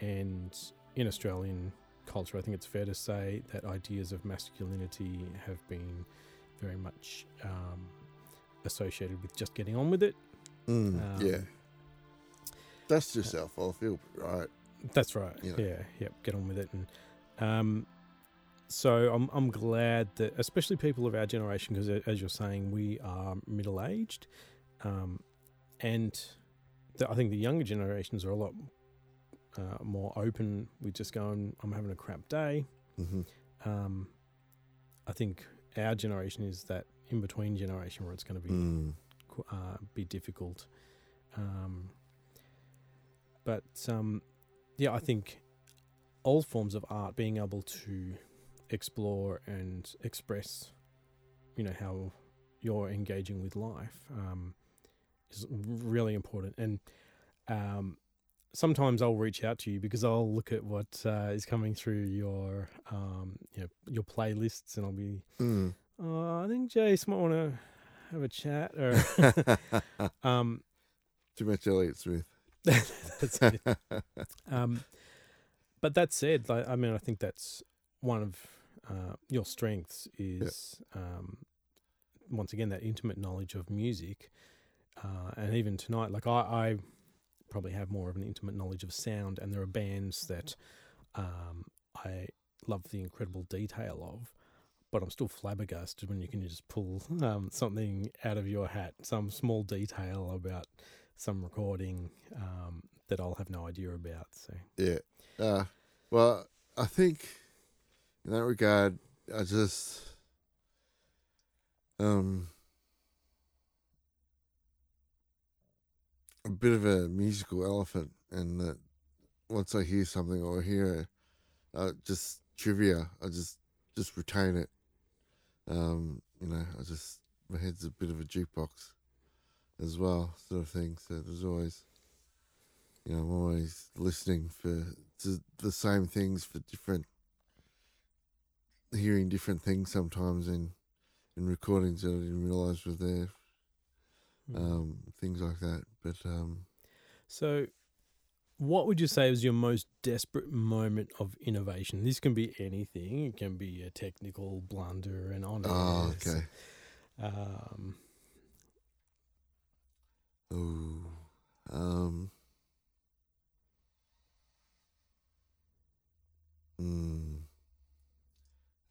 and in Australian culture, I think it's fair to say that ideas of masculinity have been very much um, associated with just getting on with it. Mm, Um, yeah. That's yourself off, you'll be right. That's right. You know. Yeah, yep. Get on with it, and um, so I'm I'm glad that especially people of our generation, because as you're saying, we are middle aged, um, and the, I think the younger generations are a lot uh, more open with just going, I'm having a crap day. hmm Um, I think our generation is that in between generation where it's going to be Mm. uh, be difficult. Um, but um, yeah, I think old forms of art being able to explore and express, you know, how you're engaging with life um, is really important. And um, sometimes I'll reach out to you because I'll look at what uh, is coming through your um, you know, your playlists, and I'll be, Mm. oh, I think Jace might want to have a chat. Or um, Too much Elliott Smith. that's it. Um, but that said, like, I mean, I think that's one of uh, your strengths is um, once again that intimate knowledge of music, uh, and even tonight, like I, I probably have more of an intimate knowledge of sound, and there are bands that um, I love the incredible detail of. But I'm still flabbergasted when you can just pull um, something out of your hat, some small detail about some recording um, that I'll have no idea about. So Yeah. Uh, well, I think in that regard, I just um a bit of a musical elephant, and that once I hear something or hear uh, just trivia, I just just retain it. Um, you know, I just my head's a bit of a jukebox as well, sort of thing. So there's always you know, I'm always listening for the same things for different, hearing different things sometimes in in recordings that I didn't realize were there, Mm. um, things like that. But um, So, what would you say was your most desperate moment of innovation? This can be anything. It can be a technical blunder, and on. oh, okay, Um, oh, um, mm,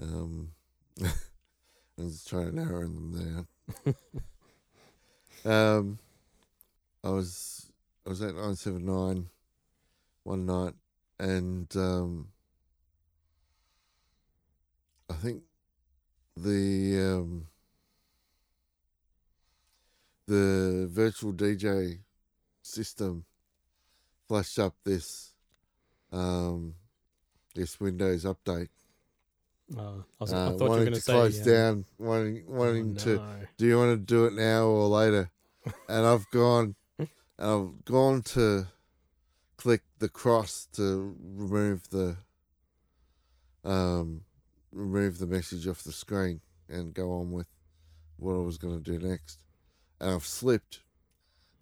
um, I was trying to narrow them down. Um, I was I was at nine seven nine one night, and um, I think the um, the virtual DJ system flashed up this um, this Windows update. Uh, I, was, Uh, I thought you were wanting going to say close uh, down, wanting oh, wanting to no. do you want to do it now or later? And I've gone, I've gone to click the cross to remove the, um, remove the message off the screen and go on with what I was going to do next. And I've slipped,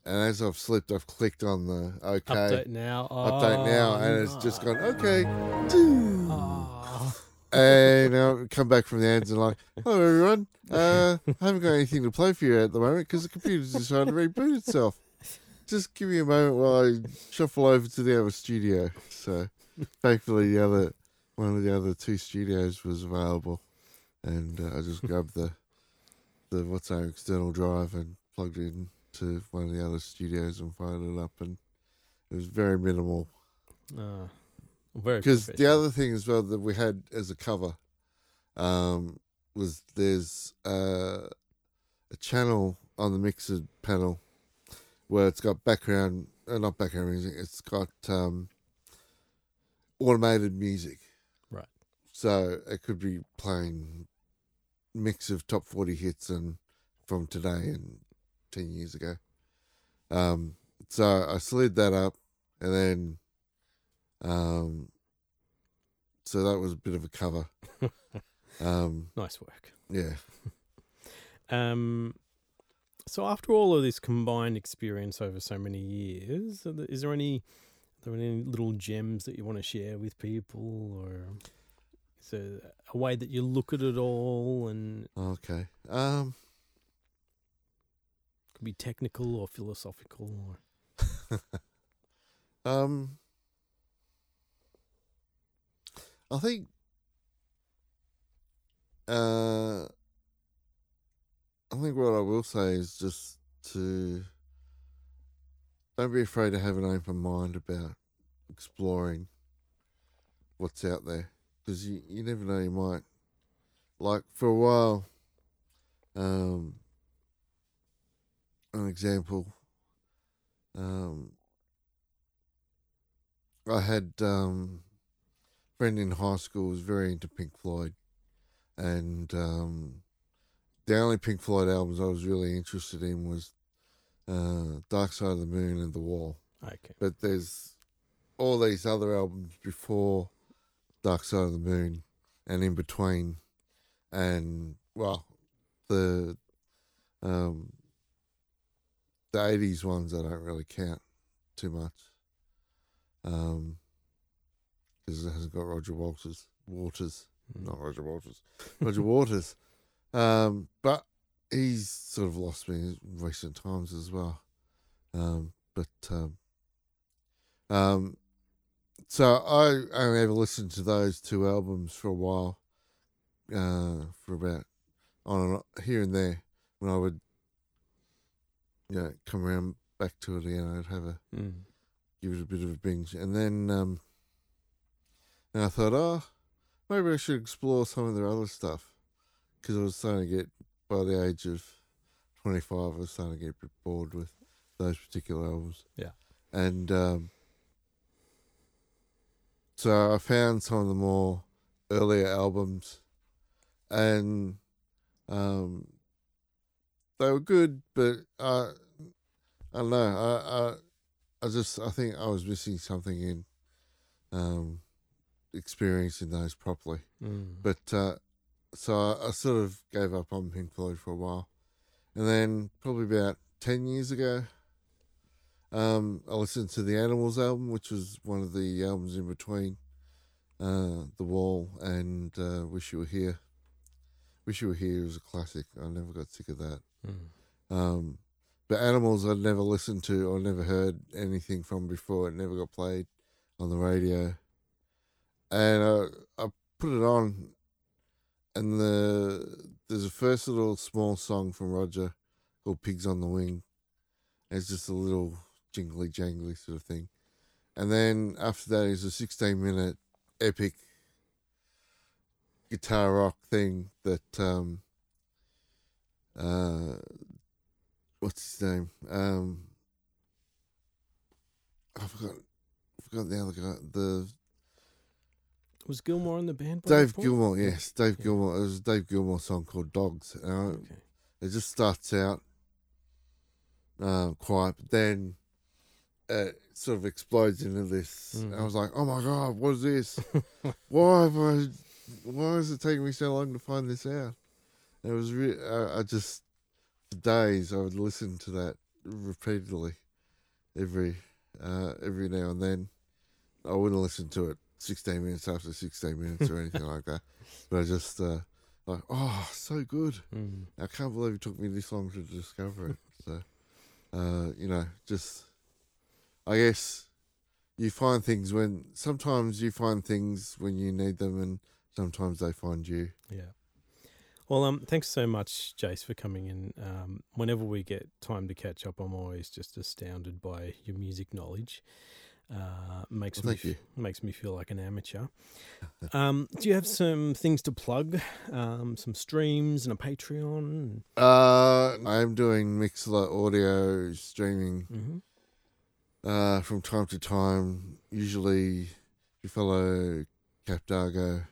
and as I've slipped, I've clicked on the okay update now. update now, Oh, and it's just gone okay. Oh. And I come back from the ads and like, hello everyone. Uh, I haven't got anything to play for you at the moment because the computer's decided to reboot itself. Just give me a moment while I shuffle over to the other studio. So, thankfully, the other one of the other two studios was available, and uh, I just grabbed the the what's our external drive and plugged it into one of the other studios and fired it up, and it was very minimal Uh, very because the other thing as well that we had as a cover um, was there's uh, a channel on the mixer panel where it's got background, uh, not background music, it's got um, automated music. Right. So it could be playing mix of top 40 hits and from today and 10 years ago. Um, so I slid that up and then um, so that was a bit of a cover. Um, nice work. yeah. Um, so after all of this combined experience over so many years, is there any are there any little gems that you want to share with people, or is there a way that you look at it all, and Okay. Um, could be technical or philosophical, or um, I think, uh, I think what I will say is just to don't be afraid to have an open mind about exploring what's out there because you, you never know you might like for a while um an example um I had um friend in high school was very into Pink Floyd, and um, the only Pink Floyd albums I was really interested in was uh, Dark Side of the Moon and The Wall. Okay. But there's all these other albums before Dark Side of the Moon and in between, and well, the um, the '80s ones I don't really count too much, um, because it hasn't got Roger Walters. Waters, not Roger Waters, Roger Waters. Um, but he's sort of lost me in recent times as well. Um, but um, um, so I only ever listened to those two albums for a while, uh, for about on and here and there when I would, you know, come around back to it again. I'd have a Mm. give it a bit of a binge, and then um, and I thought, oh, maybe I should explore some of their other stuff because I was starting to get by the age of twenty five, I was starting to get a bit bored with those particular albums. Yeah. and um, so I found some of the more earlier albums, and um, they were good, but uh, I don't know. I, I I just I think I was missing something in um, experiencing those properly. Mm. But uh, so I, I sort of gave up on Pink Floyd for a while, and then probably about ten years ago, um, I listened to the Animals album, which was one of the albums in between uh, The Wall and uh, Wish You Were Here. Wish You Were Here is a classic. I never got sick of that. Mm. Um, but Animals I'd never listened to or never heard anything from before. It never got played on the radio. And uh, I put it on, and the there's a first little small song from Roger called Pigs on the Wing. It's just a little jingly jangly sort of thing. And then after that is a 16 minute epic guitar rock thing that um, uh, what's his name? Um, I forgot. I forgot the other guy. The Was Gilmour in the band? Dave? Gilmour. Yes, Dave Yeah. Gilmour. It was a Dave Gilmour song called Dogs. Okay. it just starts out um, quiet, but then it sort of explodes into this. Mm. I was like, "Oh my god, what is this? why have I? Why is it taking me so long to find this out?" And it was. Re- I, I just for days I would listen to that repeatedly, every uh, every now and then. I wouldn't listen to it sixteen minutes after sixteen minutes or anything like that, but I just uh, like, oh, so good. Mm. I can't believe it took me this long to discover it. So, uh, you know, just I guess you find things when sometimes you find things when you need them, and sometimes they find you. Yeah. Well, um, thanks so much, Jace, for coming in. Um, whenever we get time to catch up, I'm always just astounded by your music knowledge. Uh, makes Well, me you. makes me feel like an amateur. Um, do you have some things to plug? Um, some streams and a Patreon? Uh, I'm doing Mixlr audio streaming Mm-hmm. uh, from time to time. Usually, you follow Captargo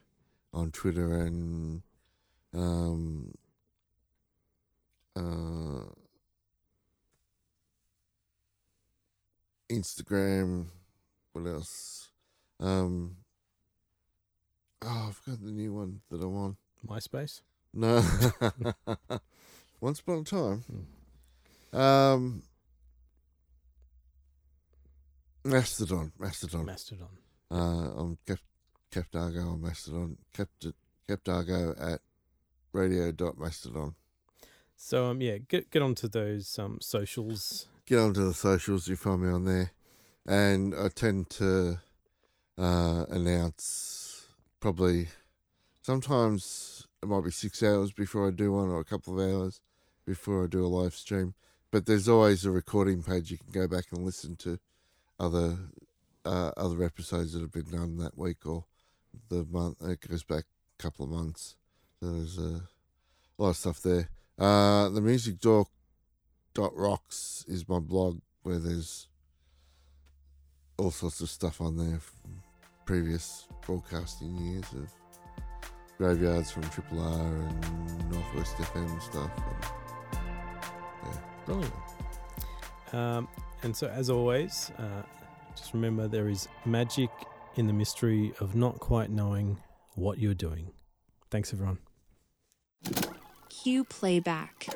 on Twitter and um, uh, Instagram. What else? Um, oh, I forgot the new one that I'm on. MySpace. No, once upon a time. Um, Mastodon, Mastodon. Mastodon. Uh, I'm Cap, Captargo on Mastodon. Cap, Captargo at radio.mastodon. So um, yeah, get get onto those um socials. Get onto the socials, you find me on there. And I tend to uh, announce probably sometimes it might be six hours before I do one or a couple of hours before I do a live stream. But there's always a recording page you can go back and listen to other uh, other episodes that have been done that week or the month. It goes back a couple of months. So there's a lot of stuff there. Uh, the music dork dot rocks is my blog where there's all sorts of stuff on there, f- previous broadcasting years of graveyards from Triple R and Northwest FM stuff. And Brilliant. Um, and so, as always, uh, just remember there is magic in the mystery of not quite knowing what you're doing. Thanks, everyone. Cue playback.